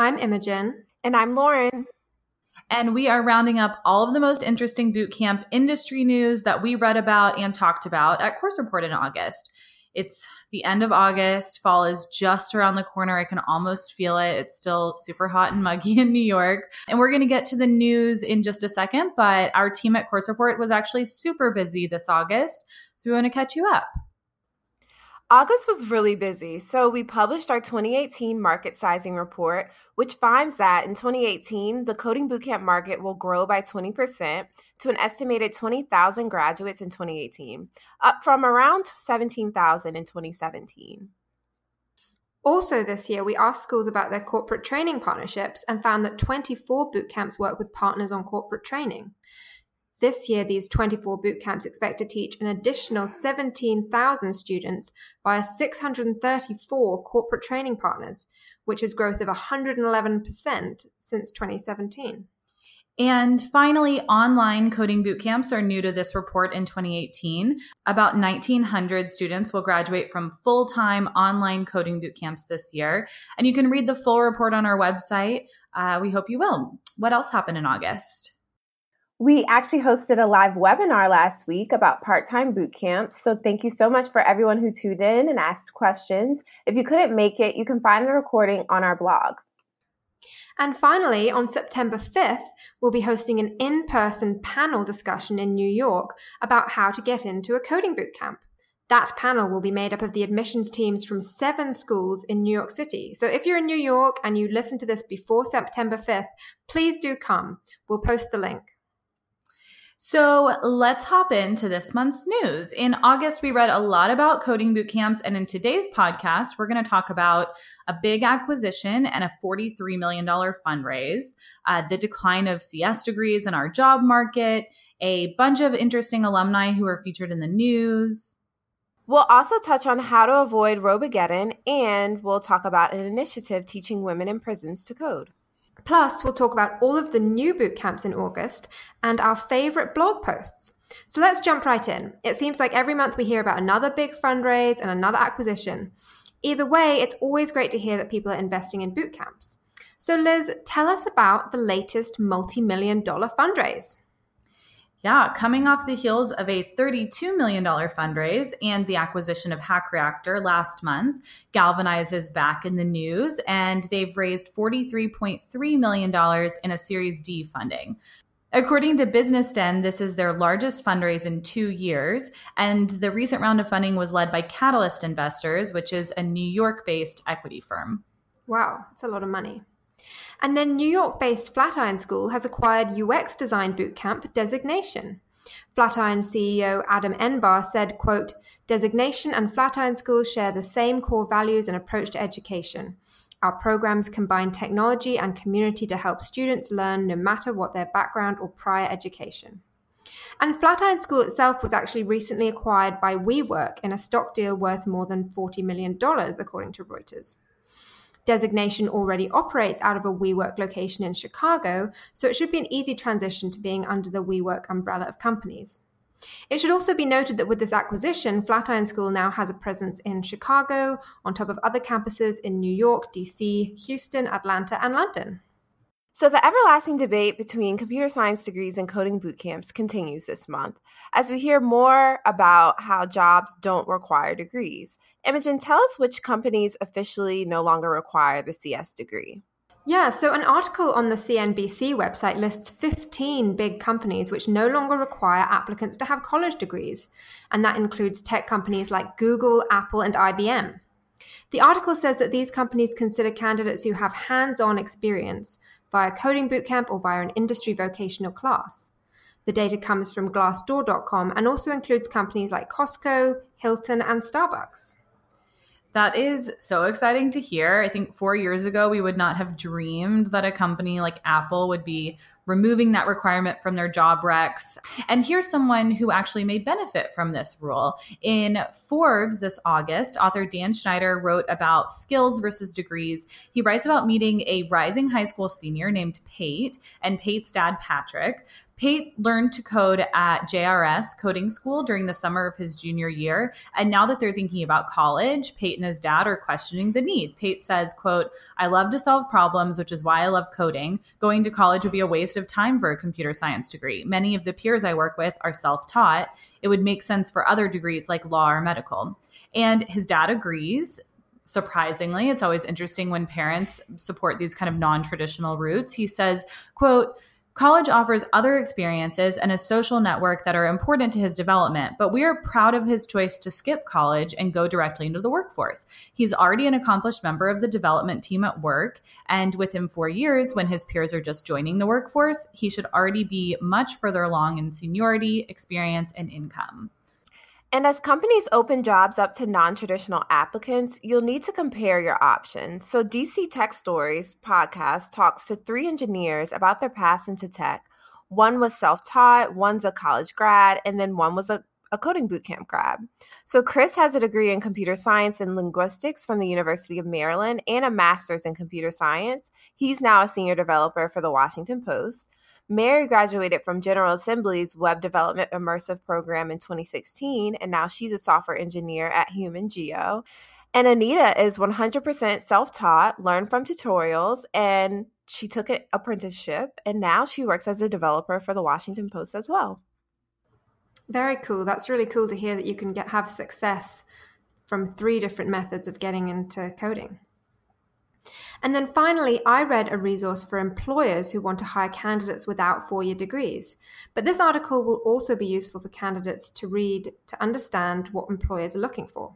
I'm Imogen. And I'm Lauren. And we are rounding up all of the most interesting bootcamp industry news that we read about and talked about at Course Report in August. It's the end of August. Fall is just around the corner. I can almost feel it. It's still super hot and muggy in New York. And we're going to get to the news in just a second, but our team at Course Report was actually super busy this August. So we want to catch you up. August was really busy, so we published our 2018 market sizing report, which finds that in 2018, the coding bootcamp market will grow by 20% to an estimated 20,000 graduates in 2018, up from around 17,000 in 2017. Also, this year, we asked schools about their corporate training partnerships and found that 24 bootcamps work with partners on corporate training. This year, these 24 boot camps expect to teach an additional 17,000 students via 634 corporate training partners, which is growth of 111% since 2017. And finally, online coding boot camps are new to this report in 2018. About 1,900 students will graduate from full time online coding boot camps this year. And you can read the full report on our website. Uh, we hope you will. What else happened in August? We actually hosted a live webinar last week about part time boot camps. So, thank you so much for everyone who tuned in and asked questions. If you couldn't make it, you can find the recording on our blog. And finally, on September 5th, we'll be hosting an in person panel discussion in New York about how to get into a coding boot camp. That panel will be made up of the admissions teams from seven schools in New York City. So if you're in New York and you listen to this before September 5th, please do come. We'll post the link. So let's hop into this month's news. In August, we read a lot about coding boot camps, and in today's podcast, we're going to talk about a big acquisition and a $43 million fundraise, uh, the decline of CS degrees in our job market, a bunch of interesting alumni who are featured in the news. We'll also touch on how to avoid Robogeddon, and we'll talk about an initiative teaching women in prisons to code. Plus, we'll talk about all of the new boot camps in August and our favorite blog posts. So let's jump right in. It seems like every month we hear about another big fundraise and another acquisition. Either way, it's always great to hear that people are investing in boot camps. So, Liz, tell us about the latest multi million dollar fundraise. Yeah, coming off the heels of a $32 million fundraise and the acquisition of Hack Reactor last month, Galvanize is back in the news and they've raised $43.3 million in a Series D funding. According to Business Den, this is their largest fundraise in two years, and the recent round of funding was led by Catalyst Investors, which is a New York based equity firm. Wow, that's a lot of money. And then New York based Flatiron School has acquired UX Design Bootcamp designation. Flatiron CEO Adam Enbar said, quote, Designation and Flatiron School share the same core values and approach to education. Our programs combine technology and community to help students learn no matter what their background or prior education. And Flatiron School itself was actually recently acquired by WeWork in a stock deal worth more than $40 million, according to Reuters designation already operates out of a WeWork location in Chicago, so it should be an easy transition to being under the WeWork umbrella of companies. It should also be noted that with this acquisition, Flatiron School now has a presence in Chicago, on top of other campuses in New York, DC, Houston, Atlanta, and London. So, the everlasting debate between computer science degrees and coding boot camps continues this month as we hear more about how jobs don't require degrees. Imogen, tell us which companies officially no longer require the CS degree. Yeah, so an article on the CNBC website lists 15 big companies which no longer require applicants to have college degrees, and that includes tech companies like Google, Apple, and IBM. The article says that these companies consider candidates who have hands on experience via coding bootcamp or via an industry vocational class. The data comes from glassdoor.com and also includes companies like Costco, Hilton, and Starbucks. That is so exciting to hear. I think four years ago, we would not have dreamed that a company like Apple would be removing that requirement from their job recs. And here's someone who actually may benefit from this rule. In Forbes this August, author Dan Schneider wrote about skills versus degrees. He writes about meeting a rising high school senior named Pate and Pate's dad, Patrick. Pate learned to code at JRS coding school during the summer of his junior year. And now that they're thinking about college, Pate and his dad are questioning the need. Pate says, quote, I love to solve problems, which is why I love coding. Going to college would be a waste of time for a computer science degree. Many of the peers I work with are self-taught. It would make sense for other degrees like law or medical. And his dad agrees surprisingly it's always interesting when parents support these kind of non-traditional routes he says quote College offers other experiences and a social network that are important to his development, but we are proud of his choice to skip college and go directly into the workforce. He's already an accomplished member of the development team at work, and within four years, when his peers are just joining the workforce, he should already be much further along in seniority, experience, and income. And as companies open jobs up to non traditional applicants, you'll need to compare your options. So, DC Tech Stories podcast talks to three engineers about their paths into tech. One was self taught, one's a college grad, and then one was a, a coding bootcamp grad. So, Chris has a degree in computer science and linguistics from the University of Maryland and a master's in computer science. He's now a senior developer for the Washington Post. Mary graduated from General Assembly's Web Development Immersive program in 2016, and now she's a software engineer at Human Geo. And Anita is 100% self taught, learned from tutorials, and she took an apprenticeship, and now she works as a developer for the Washington Post as well. Very cool. That's really cool to hear that you can get have success from three different methods of getting into coding. And then finally, I read a resource for employers who want to hire candidates without four year degrees. But this article will also be useful for candidates to read to understand what employers are looking for.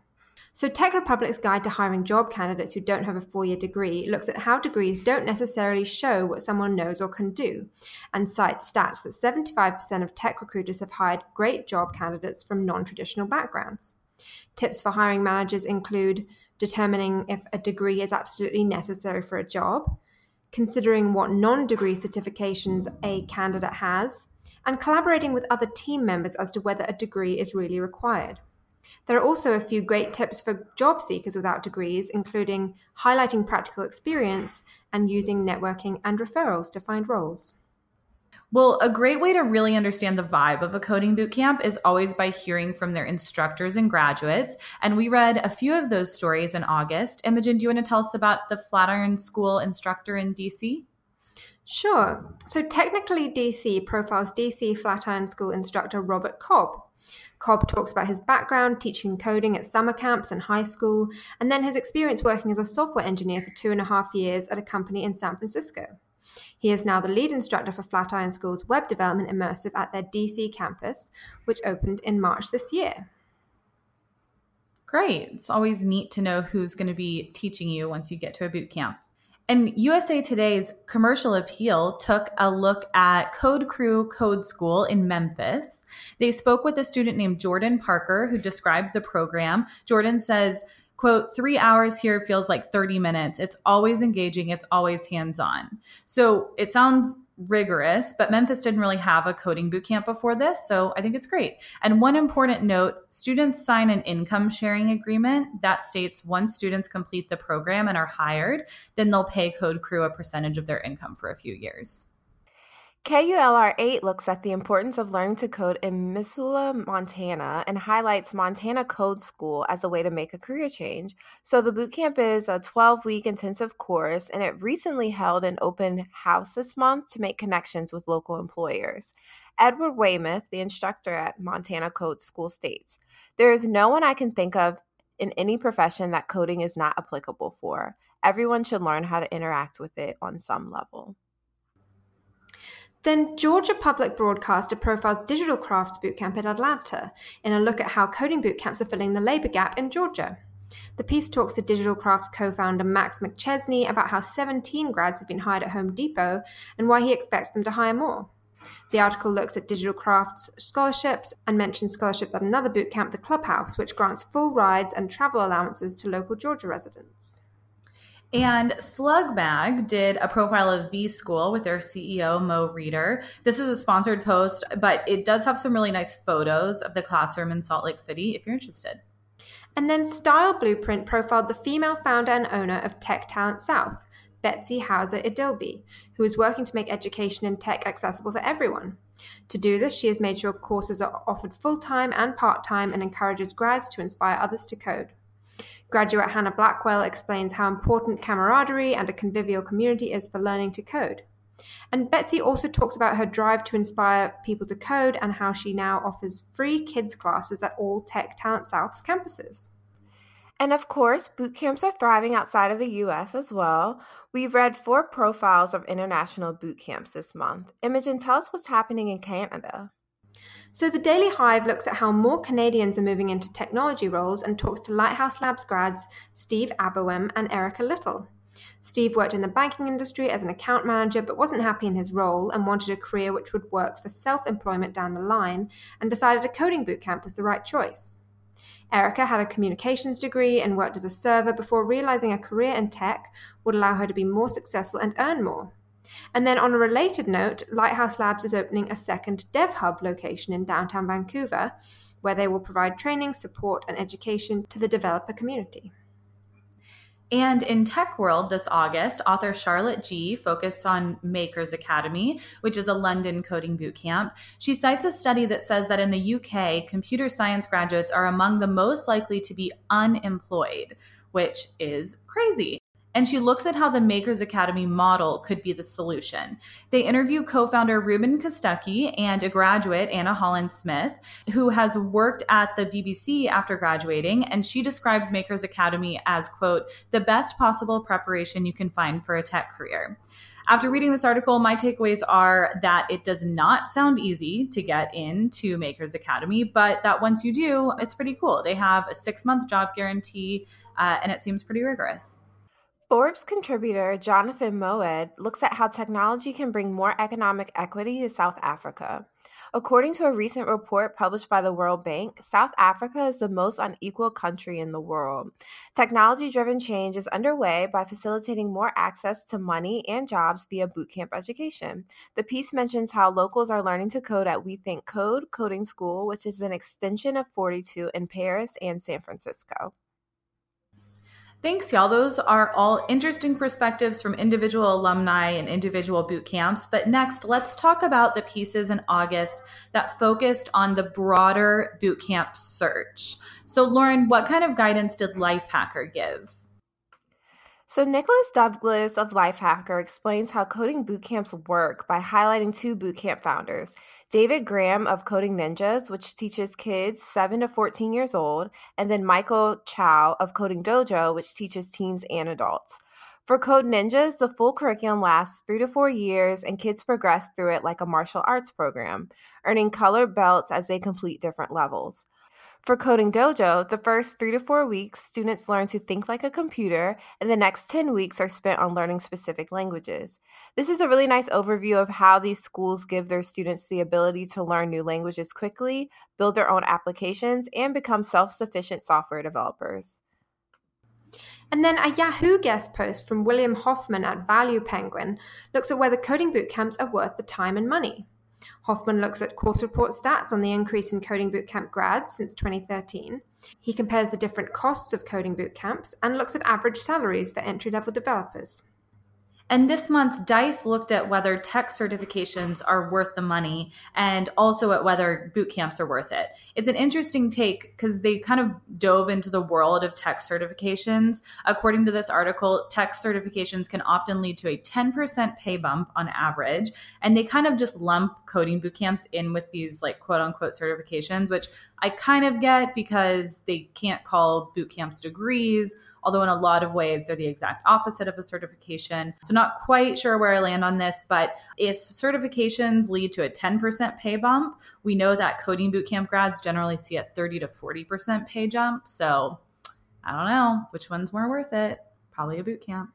So, Tech Republic's Guide to Hiring Job Candidates Who Don't Have a Four Year Degree looks at how degrees don't necessarily show what someone knows or can do, and cites stats that 75% of tech recruiters have hired great job candidates from non traditional backgrounds. Tips for hiring managers include determining if a degree is absolutely necessary for a job, considering what non degree certifications a candidate has, and collaborating with other team members as to whether a degree is really required. There are also a few great tips for job seekers without degrees, including highlighting practical experience and using networking and referrals to find roles. Well, a great way to really understand the vibe of a coding bootcamp is always by hearing from their instructors and graduates. And we read a few of those stories in August. Imogen, do you want to tell us about the Flatiron School instructor in DC? Sure. So, technically, DC profiles DC Flatiron School instructor Robert Cobb. Cobb talks about his background teaching coding at summer camps and high school, and then his experience working as a software engineer for two and a half years at a company in San Francisco. He is now the lead instructor for Flatiron School's Web Development Immersive at their DC campus, which opened in March this year. Great. It's always neat to know who's going to be teaching you once you get to a boot camp. And USA Today's commercial appeal took a look at Code Crew Code School in Memphis. They spoke with a student named Jordan Parker who described the program. Jordan says, quote, three hours here feels like 30 minutes. It's always engaging, it's always hands on. So it sounds rigorous, but Memphis didn't really have a coding bootcamp before this. So I think it's great. And one important note students sign an income sharing agreement that states once students complete the program and are hired, then they'll pay Code Crew a percentage of their income for a few years. KULR 8 looks at the importance of learning to code in Missoula, Montana, and highlights Montana Code School as a way to make a career change. So, the bootcamp is a 12 week intensive course, and it recently held an open house this month to make connections with local employers. Edward Weymouth, the instructor at Montana Code School, states There is no one I can think of in any profession that coding is not applicable for. Everyone should learn how to interact with it on some level. Then Georgia Public Broadcaster profiles Digital Crafts Bootcamp at Atlanta in a look at how coding bootcamps are filling the labor gap in Georgia. The piece talks to Digital Crafts co founder Max McChesney about how 17 grads have been hired at Home Depot and why he expects them to hire more. The article looks at digital crafts scholarships and mentions scholarships at another bootcamp, the Clubhouse, which grants full rides and travel allowances to local Georgia residents. And SLUG Mag did a profile of V School with their CEO, Mo Reeder. This is a sponsored post, but it does have some really nice photos of the classroom in Salt Lake City if you're interested. And then Style Blueprint profiled the female founder and owner of Tech Talent South, Betsy Hauser Idilby, who is working to make education in tech accessible for everyone. To do this, she has made sure courses are offered full time and part time and encourages grads to inspire others to code. Graduate Hannah Blackwell explains how important camaraderie and a convivial community is for learning to code. And Betsy also talks about her drive to inspire people to code and how she now offers free kids classes at all Tech Talent South's campuses. And of course, boot camps are thriving outside of the US as well. We've read four profiles of international boot camps this month. Imogen, tell us what's happening in Canada. So, the Daily Hive looks at how more Canadians are moving into technology roles and talks to Lighthouse Labs grads Steve Abowem and Erica Little. Steve worked in the banking industry as an account manager but wasn't happy in his role and wanted a career which would work for self employment down the line and decided a coding bootcamp was the right choice. Erica had a communications degree and worked as a server before realizing a career in tech would allow her to be more successful and earn more. And then, on a related note, Lighthouse Labs is opening a second DevHub location in downtown Vancouver, where they will provide training, support, and education to the developer community. And in Tech World this August, author Charlotte Jee focused on Makers Academy, which is a London coding bootcamp. She cites a study that says that in the UK, computer science graduates are among the most likely to be unemployed, which is crazy and she looks at how the Makers Academy model could be the solution. They interview co founder Ruben Kostucki and a graduate, Anna Holland Smith, who has worked at the BBC after graduating, and she describes Makers Academy as, quote, the best possible preparation you can find for a tech career. After reading this article, my takeaways are that it does not sound easy to get into Makers Academy, but that once you do, it's pretty cool. They have a six month job guarantee, uh, and it seems pretty rigorous. Forbes contributor Jonathan Moed looks at how technology can bring more economic equity to South Africa. According to a recent report published by the World Bank, South Africa is the most unequal country in the world. Technology driven change is underway by facilitating more access to money and jobs via bootcamp education. The piece mentions how locals are learning to code at We Think Code Coding School, which is an extension of 42 in Paris and San Francisco. Thanks, y'all. Those are all interesting perspectives from individual alumni and individual boot camps. But next, let's talk about the pieces in August that focused on the broader boot camp search. So, Lauren, what kind of guidance did Lifehacker give? So, Nicholas Douglas of Lifehacker explains how coding bootcamps work by highlighting two bootcamp founders David Graham of Coding Ninjas, which teaches kids 7 to 14 years old, and then Michael Chow of Coding Dojo, which teaches teens and adults. For Code Ninjas, the full curriculum lasts three to four years, and kids progress through it like a martial arts program, earning colored belts as they complete different levels. For Coding Dojo, the first three to four weeks, students learn to think like a computer, and the next 10 weeks are spent on learning specific languages. This is a really nice overview of how these schools give their students the ability to learn new languages quickly, build their own applications, and become self sufficient software developers. And then a Yahoo guest post from William Hoffman at Value Penguin looks at whether coding bootcamps are worth the time and money. Hoffman looks at course report stats on the increase in coding bootcamp grads since 2013. He compares the different costs of coding bootcamps and looks at average salaries for entry level developers. And this month, DICE looked at whether tech certifications are worth the money and also at whether boot camps are worth it. It's an interesting take because they kind of dove into the world of tech certifications. According to this article, tech certifications can often lead to a 10% pay bump on average. And they kind of just lump coding boot camps in with these like quote unquote certifications, which I kind of get because they can't call boot camps degrees although in a lot of ways they're the exact opposite of a certification. So, not quite sure where I land on this, but if certifications lead to a 10% pay bump, we know that coding bootcamp grads generally see a 30 to 40% pay jump. So, I don't know which one's more worth it. Probably a bootcamp.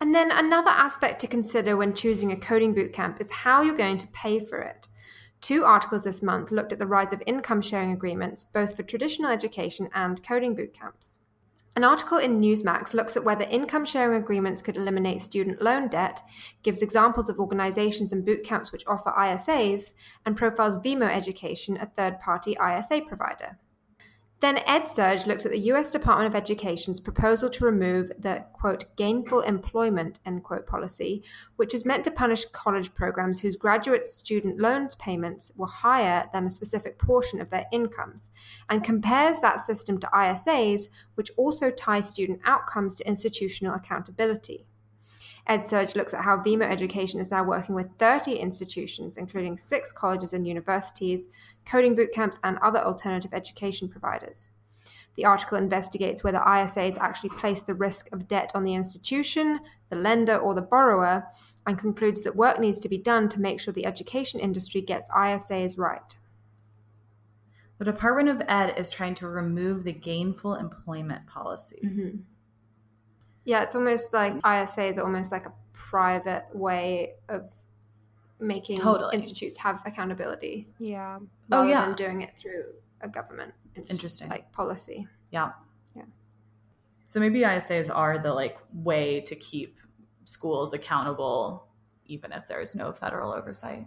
And then another aspect to consider when choosing a coding bootcamp is how you're going to pay for it. Two articles this month looked at the rise of income sharing agreements, both for traditional education and coding bootcamps. An article in Newsmax looks at whether income sharing agreements could eliminate student loan debt, gives examples of organizations and bootcamps which offer ISAs, and profiles Vemo Education, a third party ISA provider. Then EdSurge looks at the US Department of Education's proposal to remove the quote gainful employment end quote policy, which is meant to punish college programs whose graduate student loan payments were higher than a specific portion of their incomes, and compares that system to ISAs, which also tie student outcomes to institutional accountability. EdSurge looks at how Vemo Education is now working with 30 institutions, including six colleges and universities, coding bootcamps, and other alternative education providers. The article investigates whether ISAs actually place the risk of debt on the institution, the lender, or the borrower, and concludes that work needs to be done to make sure the education industry gets ISAs right. The Department of Ed is trying to remove the gainful employment policy. Mm-hmm. Yeah, it's almost like ISA is almost like a private way of making Totally. institutes have accountability Yeah. Oh, rather yeah. than doing it through a government inst- Interesting. like policy. Yeah. Yeah. So maybe ISAs are the like way to keep schools accountable even if there's no federal oversight.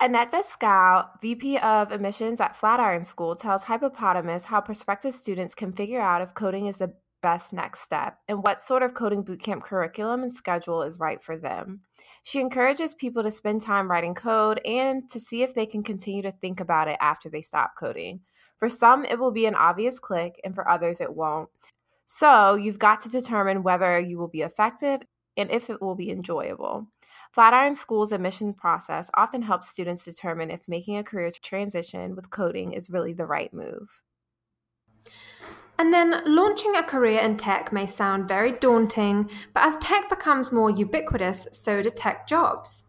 Annette Descal, VP of Admissions at Flatiron School, tells Hypepotamus how prospective students can figure out if coding is the best next step and what sort of coding bootcamp curriculum and schedule is right for them. She encourages people to spend time writing code and to see if they can continue to think about it after they stop coding. For some, it will be an obvious click, and for others, it won't. So, you've got to determine whether you will be effective and if it will be enjoyable. Flatiron School's admission process often helps students determine if making a career transition with coding is really the right move. And then launching a career in tech may sound very daunting, but as tech becomes more ubiquitous, so do tech jobs.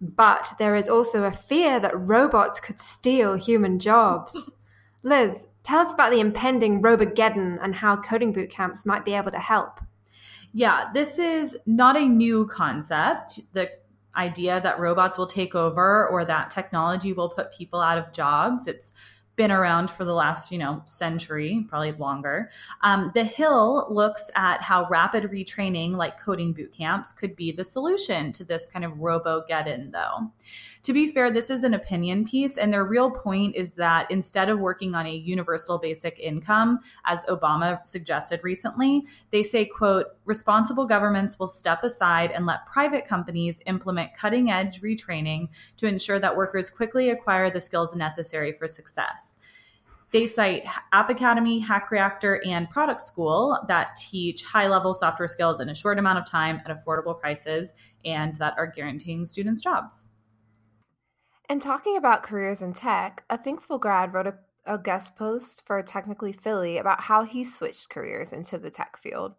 But there is also a fear that robots could steal human jobs. Liz, tell us about the impending Robogeddon and how coding boot camps might be able to help. Yeah, this is not a new concept. The idea that robots will take over or that technology will put people out of jobs. It's been around for the last, you know, century, probably longer. Um, the Hill looks at how rapid retraining, like coding boot camps, could be the solution to this kind of Robogeddon, though. To be fair, this is an opinion piece, and their real point is that instead of working on a universal basic income, as Obama suggested recently, they say, quote, responsible governments will step aside and let private companies implement cutting edge retraining to ensure that workers quickly acquire the skills necessary for success. They cite App Academy, Hack Reactor, and Product School that teach high level software skills in a short amount of time at affordable prices and that are guaranteeing students jobs. And talking about careers in tech, a Thinkful grad wrote a, a guest post for Technically Philly about how he switched careers into the tech field.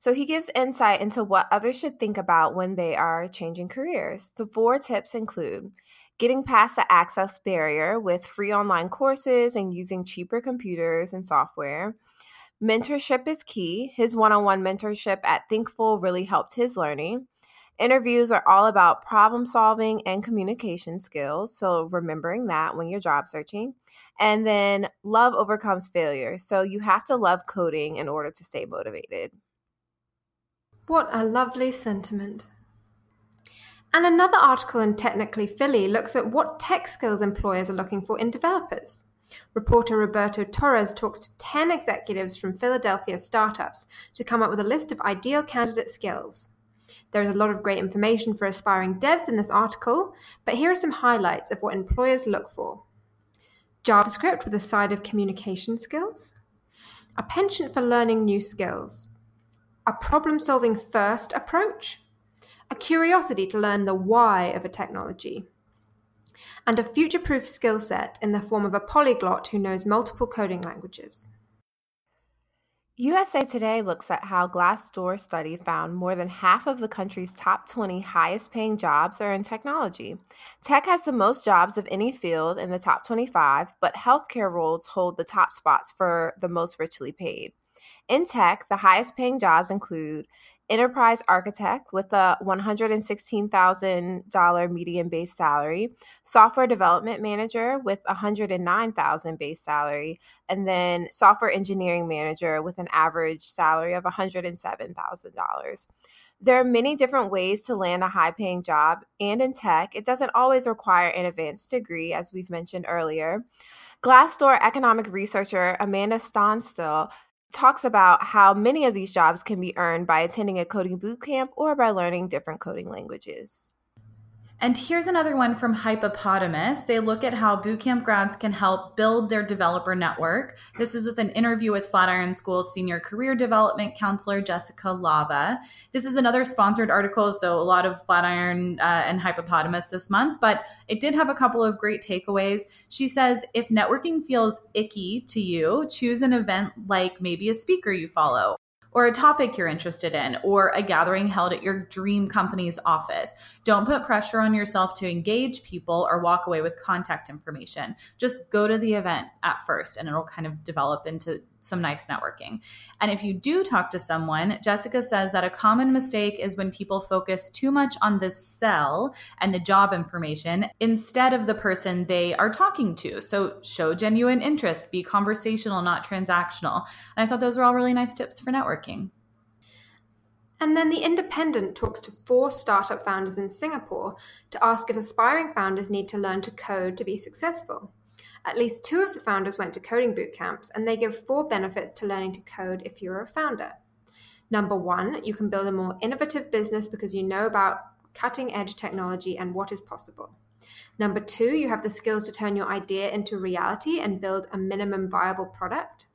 So he gives insight into what others should think about when they are changing careers. The four tips include getting past the access barrier with free online courses and using cheaper computers and software. Mentorship is key. His one on one mentorship at Thinkful really helped his learning. Interviews are all about problem solving and communication skills. So, remembering that when you're job searching. And then, love overcomes failure. So, you have to love coding in order to stay motivated. What a lovely sentiment. And another article in Technically Philly looks at what tech skills employers are looking for in developers. Reporter Roberto Torres talks to 10 executives from Philadelphia startups to come up with a list of ideal candidate skills. There is a lot of great information for aspiring devs in this article, but here are some highlights of what employers look for JavaScript with a side of communication skills, a penchant for learning new skills, a problem solving first approach, a curiosity to learn the why of a technology, and a future proof skill set in the form of a polyglot who knows multiple coding languages. USA Today looks at how Glassdoor study found more than half of the country's top 20 highest paying jobs are in technology. Tech has the most jobs of any field in the top 25, but healthcare roles hold the top spots for the most richly paid. In tech, the highest paying jobs include enterprise architect with a $116,000 median base salary, software development manager with a 109,000 base salary, and then software engineering manager with an average salary of $107,000. There are many different ways to land a high paying job, and in tech, it doesn't always require an advanced degree, as we've mentioned earlier. Glassdoor economic researcher Amanda Stansell talks about how many of these jobs can be earned by attending a coding bootcamp or by learning different coding languages. And here's another one from Hypepotamus. They look at how bootcamp grads can help build their developer network. This is with an interview with Flatiron School's senior career development counselor, Jessica Lava. This is another sponsored article, so a lot of Flatiron uh, and Hypepotamus this month, but it did have a couple of great takeaways. She says if networking feels icky to you, choose an event like maybe a speaker you follow or a topic you're interested in, or a gathering held at your dream company's office. Don't put pressure on yourself to engage people or walk away with contact information. Just go to the event at first and it'll kind of develop into some nice networking. And if you do talk to someone, Jessica says that a common mistake is when people focus too much on the sell and the job information instead of the person they are talking to. So show genuine interest, be conversational, not transactional. And I thought those were all really nice tips for networking. And then The Independent talks to four startup founders in Singapore to ask if aspiring founders need to learn to code to be successful. At least two of the founders went to coding boot camps, and they give four benefits to learning to code if you're a founder. Number one, you can build a more innovative business because you know about cutting edge technology and what is possible. Number two, you have the skills to turn your idea into reality and build a minimum viable product.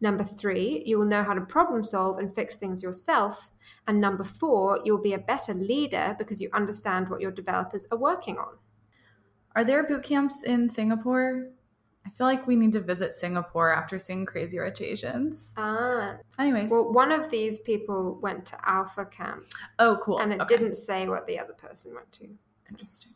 Number three, you will know how to problem solve and fix things yourself. And number four, you'll be a better leader because you understand what your developers are working on. Are there boot camps in Singapore? I feel like we need to visit Singapore after seeing Crazy Rich Asians. Ah. Anyways. Well, one of these people went to Alpha Camp. Oh, cool. And it okay. didn't say what the other person went to. Interesting.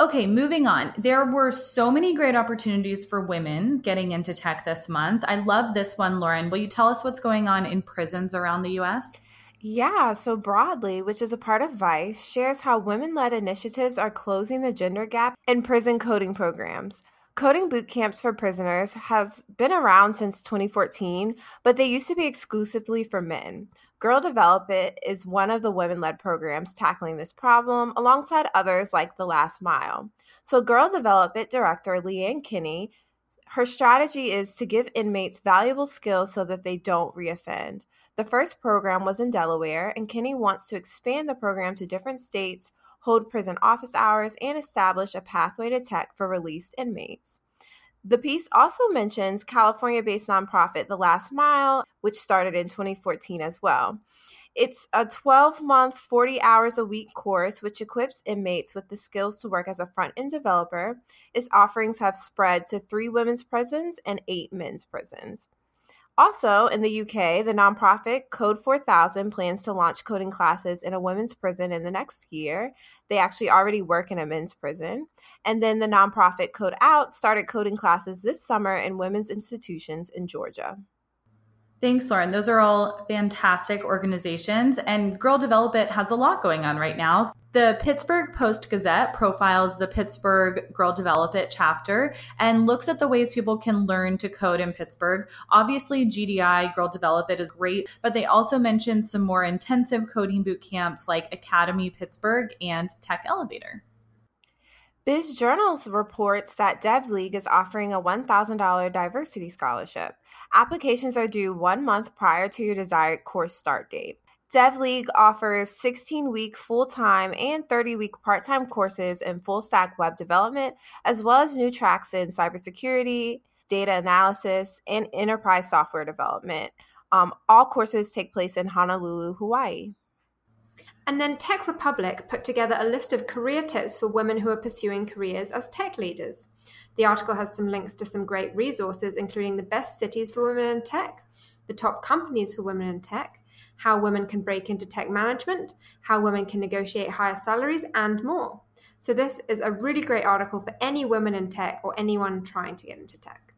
Okay, moving on. There were so many great opportunities for women getting into tech this month. I love this one, Lauren. Will you tell us what's going on in prisons around the US? Yeah, so Broadly, which is a part of Vice, shares how women led initiatives are closing the gender gap in prison coding programs. Coding boot camps for prisoners has been around since 2014, but they used to be exclusively for men. Girl Develop It is one of the women led programs tackling this problem alongside others like The Last Mile. So, Girl Develop It director Leanne Kinney, her strategy is to give inmates valuable skills so that they don't reoffend. The first program was in Delaware, and Kinney wants to expand the program to different states hold prison office hours, and establish a pathway to tech for released inmates. The piece also mentions California based nonprofit The Last Mile, which started in 2014 as well. It's a 12 month, 40 hours a week course which equips inmates with the skills to work as a front end developer. Its offerings have spread to three women's prisons and eight men's prisons. Also, in the UK, the nonprofit Code 4000 plans to launch coding classes in a women's prison in the next year. They actually already work in a men's prison. And then the nonprofit Code Out started coding classes this summer in women's institutions in Georgia. Thanks, Lauren. Those are all fantastic organizations. And Girl Develop It has a lot going on right now. The Pittsburgh Post Gazette profiles the Pittsburgh Girl Develop It chapter and looks at the ways people can learn to code in Pittsburgh. Obviously, GDI, Girl Develop It, is great, but they also mention some more intensive coding boot camps like Academy Pittsburgh and Tech Elevator. Biz Journals reports that DevLeague is offering a $1,000 diversity scholarship. Applications are due one month prior to your desired course start date. DevLeague offers 16 week full time and 30 week part time courses in full stack web development, as well as new tracks in cybersecurity, data analysis, and enterprise software development. Um, all courses take place in Honolulu, Hawaii. And then Tech Republic put together a list of career tips for women who are pursuing careers as tech leaders. The article has some links to some great resources, including the best cities for women in tech, the top companies for women in tech, how women can break into tech management, how women can negotiate higher salaries, and more. So, this is a really great article for any women in tech or anyone trying to get into tech.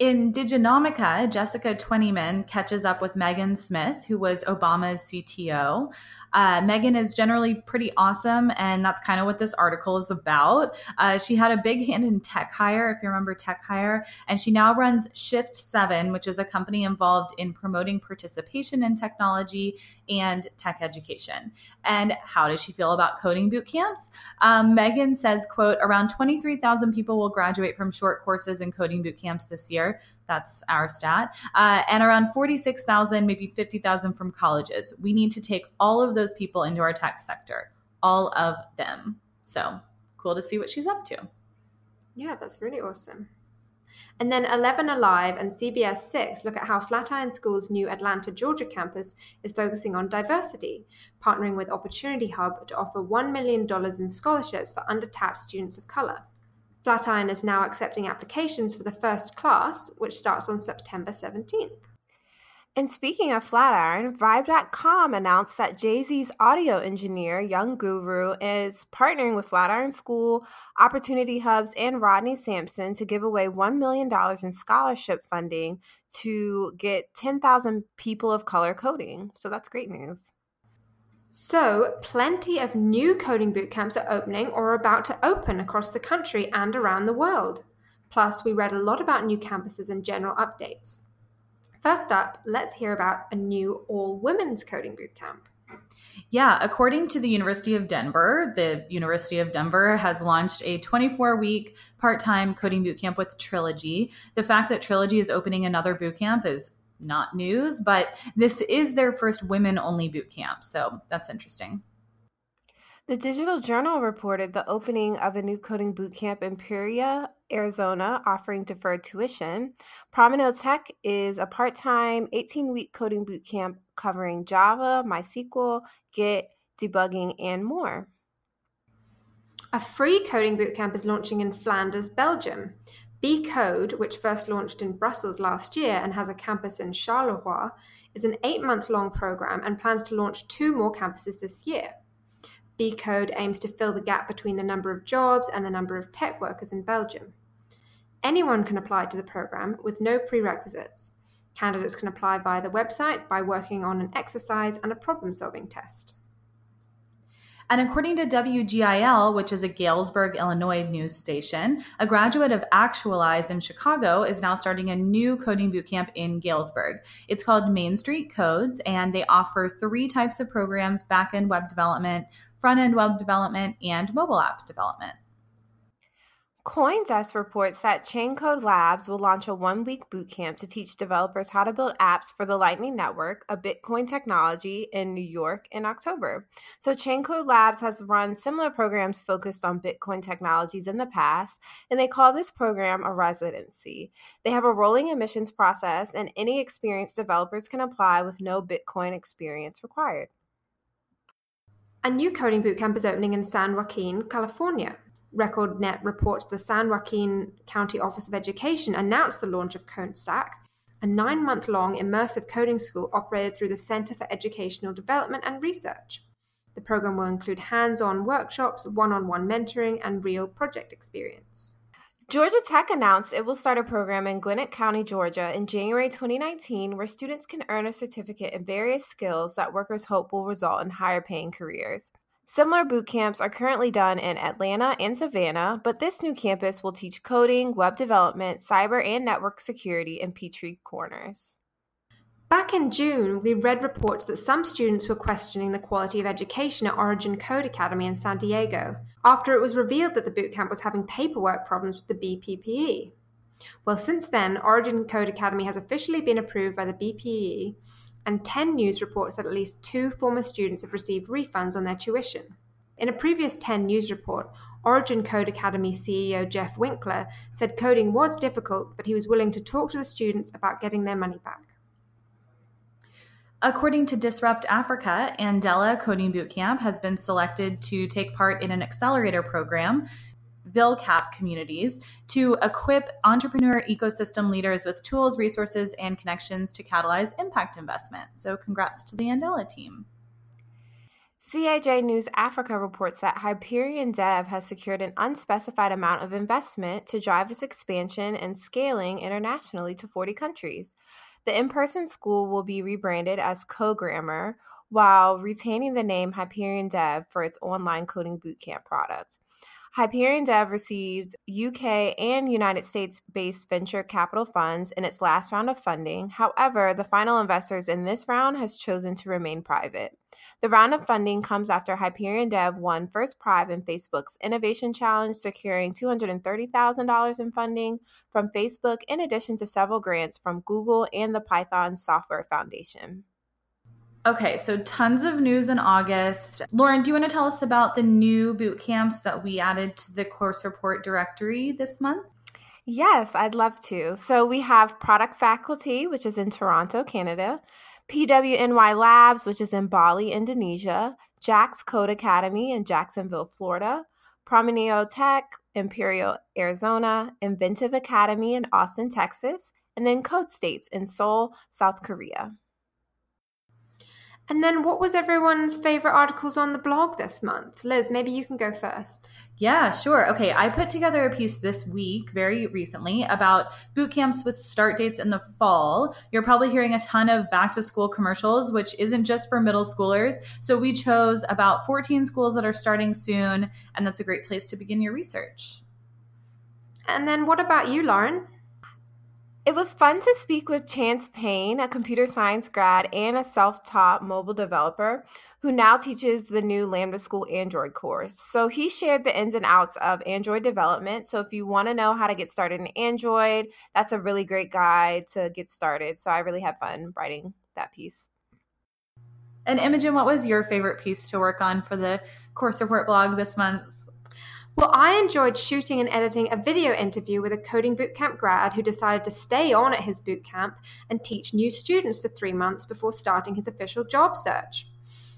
In Diginomica, Jessica Twentyman catches up with Megan Smith, who was Obama's CTO. Uh, Megan is generally pretty awesome, and that's kind of what this article is about. Uh, she had a big hand in Tech Hire, if you remember Tech Hire, and she now runs Shift Seven, which is a company involved in promoting participation in technology and tech education. And how does she feel about coding boot camps? Um, Megan says, "quote Around 23,000 people will graduate from short courses in coding boot camps this year. That's our stat. Uh, and around 46,000, maybe 50,000 from colleges. We need to take all of those people into our tech sector, all of them. So cool to see what she's up to. Yeah, that's really awesome. And then 11 Alive and CBS 6 look at how Flatiron School's new Atlanta, Georgia campus is focusing on diversity, partnering with Opportunity Hub to offer $1 million in scholarships for undertapped students of color. Flatiron is now accepting applications for the first class, which starts on September 17th. And speaking of Flatiron, Vibe.com announced that Jay Z's audio engineer, Young Guru, is partnering with Flatiron School, Opportunity Hubs, and Rodney Sampson to give away $1 million in scholarship funding to get 10,000 people of color coding. So that's great news. So, plenty of new coding boot camps are opening or are about to open across the country and around the world. Plus, we read a lot about new campuses and general updates. First up, let's hear about a new all women's coding boot camp. Yeah, according to the University of Denver, the University of Denver has launched a 24 week part time coding boot camp with Trilogy. The fact that Trilogy is opening another boot camp is not news, but this is their first women only boot camp. So that's interesting. The Digital Journal reported the opening of a new coding boot camp in Peoria, Arizona, offering deferred tuition. Promineo Tech is a part time 18 week coding boot camp covering Java, MySQL, Git, debugging, and more. A free coding bootcamp is launching in Flanders, Belgium. BeCode, which first launched in Brussels last year and has a campus in Charleroi, is an eight month long program and plans to launch two more campuses this year. BeCode aims to fill the gap between the number of jobs and the number of tech workers in Belgium. Anyone can apply to the program with no prerequisites. Candidates can apply via the website by working on an exercise and a problem solving test. And according to WGIL, which is a Galesburg, Illinois news station, a graduate of Actualize in Chicago is now starting a new coding bootcamp in Galesburg. It's called Main Street Codes, and they offer three types of programs backend web development, front end web development, and mobile app development. CoinDesk reports that Chaincode Labs will launch a one week bootcamp to teach developers how to build apps for the Lightning Network, a Bitcoin technology, in New York in October. So, Chaincode Labs has run similar programs focused on Bitcoin technologies in the past, and they call this program a residency. They have a rolling admissions process, and any experienced developers can apply with no Bitcoin experience required. A new coding bootcamp is opening in San Joaquin, California. RecordNet reports the San Joaquin County Office of Education announced the launch of CodeStack, a nine month long immersive coding school operated through the Center for Educational Development and Research. The program will include hands on workshops, one on one mentoring, and real project experience. Georgia Tech announced it will start a program in Gwinnett County, Georgia in January 2019 where students can earn a certificate in various skills that workers hope will result in higher paying careers. Similar boot camps are currently done in Atlanta and Savannah, but this new campus will teach coding, web development, cyber and network security in Peachtree Corners. Back in June, we read reports that some students were questioning the quality of education at Origin Code Academy in San Diego after it was revealed that the bootcamp was having paperwork problems with the BPPE. Well, since then, Origin Code Academy has officially been approved by the BPE and 10 news reports that at least two former students have received refunds on their tuition. In a previous 10 news report, Origin Code Academy CEO Jeff Winkler said coding was difficult, but he was willing to talk to the students about getting their money back. According to Disrupt Africa, Andela Coding Bootcamp has been selected to take part in an accelerator program VILCAP communities to equip entrepreneur ecosystem leaders with tools, resources, and connections to catalyze impact investment. So, congrats to the Andela team. CAJ News Africa reports that Hyperion Dev has secured an unspecified amount of investment to drive its expansion and scaling internationally to 40 countries. The in person school will be rebranded as CoGrammar while retaining the name Hyperion Dev for its online coding bootcamp product. Hyperion Dev received UK and United States based venture capital funds in its last round of funding. However, the final investors in this round has chosen to remain private. The round of funding comes after Hyperion Dev won first prize in Facebook's Innovation Challenge, securing $230,000 in funding from Facebook, in addition to several grants from Google and the Python Software Foundation. Okay, so tons of news in August. Lauren, do you want to tell us about the new boot camps that we added to the course report directory this month? Yes, I'd love to. So we have Product Faculty, which is in Toronto, Canada, PWNY Labs, which is in Bali, Indonesia, JAX Code Academy in Jacksonville, Florida, Promineo Tech, Imperial, Arizona, Inventive Academy in Austin, Texas, and then Code States in Seoul, South Korea. And then, what was everyone's favorite articles on the blog this month? Liz, maybe you can go first. Yeah, sure. Okay, I put together a piece this week, very recently, about boot camps with start dates in the fall. You're probably hearing a ton of back to school commercials, which isn't just for middle schoolers. So we chose about 14 schools that are starting soon, and that's a great place to begin your research. And then, what about you, Lauren? It was fun to speak with Chance Payne, a computer science grad and a self taught mobile developer who now teaches the new Lambda School Android course. So he shared the ins and outs of Android development. So if you want to know how to get started in Android, that's a really great guide to get started. So I really had fun writing that piece. And Imogen, what was your favorite piece to work on for the course report blog this month? Well, I enjoyed shooting and editing a video interview with a coding bootcamp grad who decided to stay on at his bootcamp and teach new students for three months before starting his official job search.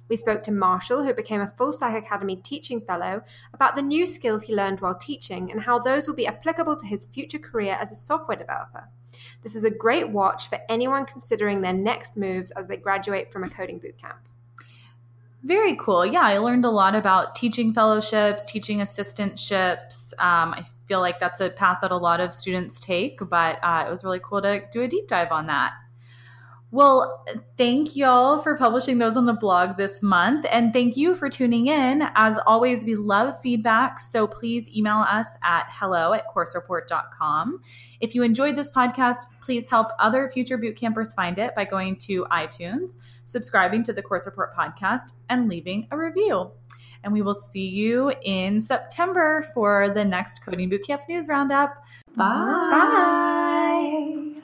We spoke to Marshall, who became a Full Stack Academy teaching fellow, about the new skills he learned while teaching and how those will be applicable to his future career as a software developer. This is a great watch for anyone considering their next moves as they graduate from a coding bootcamp. Very cool. Yeah, I learned a lot about teaching fellowships, teaching assistantships. Um, I feel like that's a path that a lot of students take, but uh, it was really cool to do a deep dive on that. Well, thank y'all for publishing those on the blog this month. And thank you for tuning in. As always, we love feedback. So please email us at hello at coursereport.com. If you enjoyed this podcast, please help other future boot campers find it by going to iTunes, subscribing to the Course Report podcast, and leaving a review. And we will see you in September for the next Coding Bootcamp News Roundup. Bye. Bye.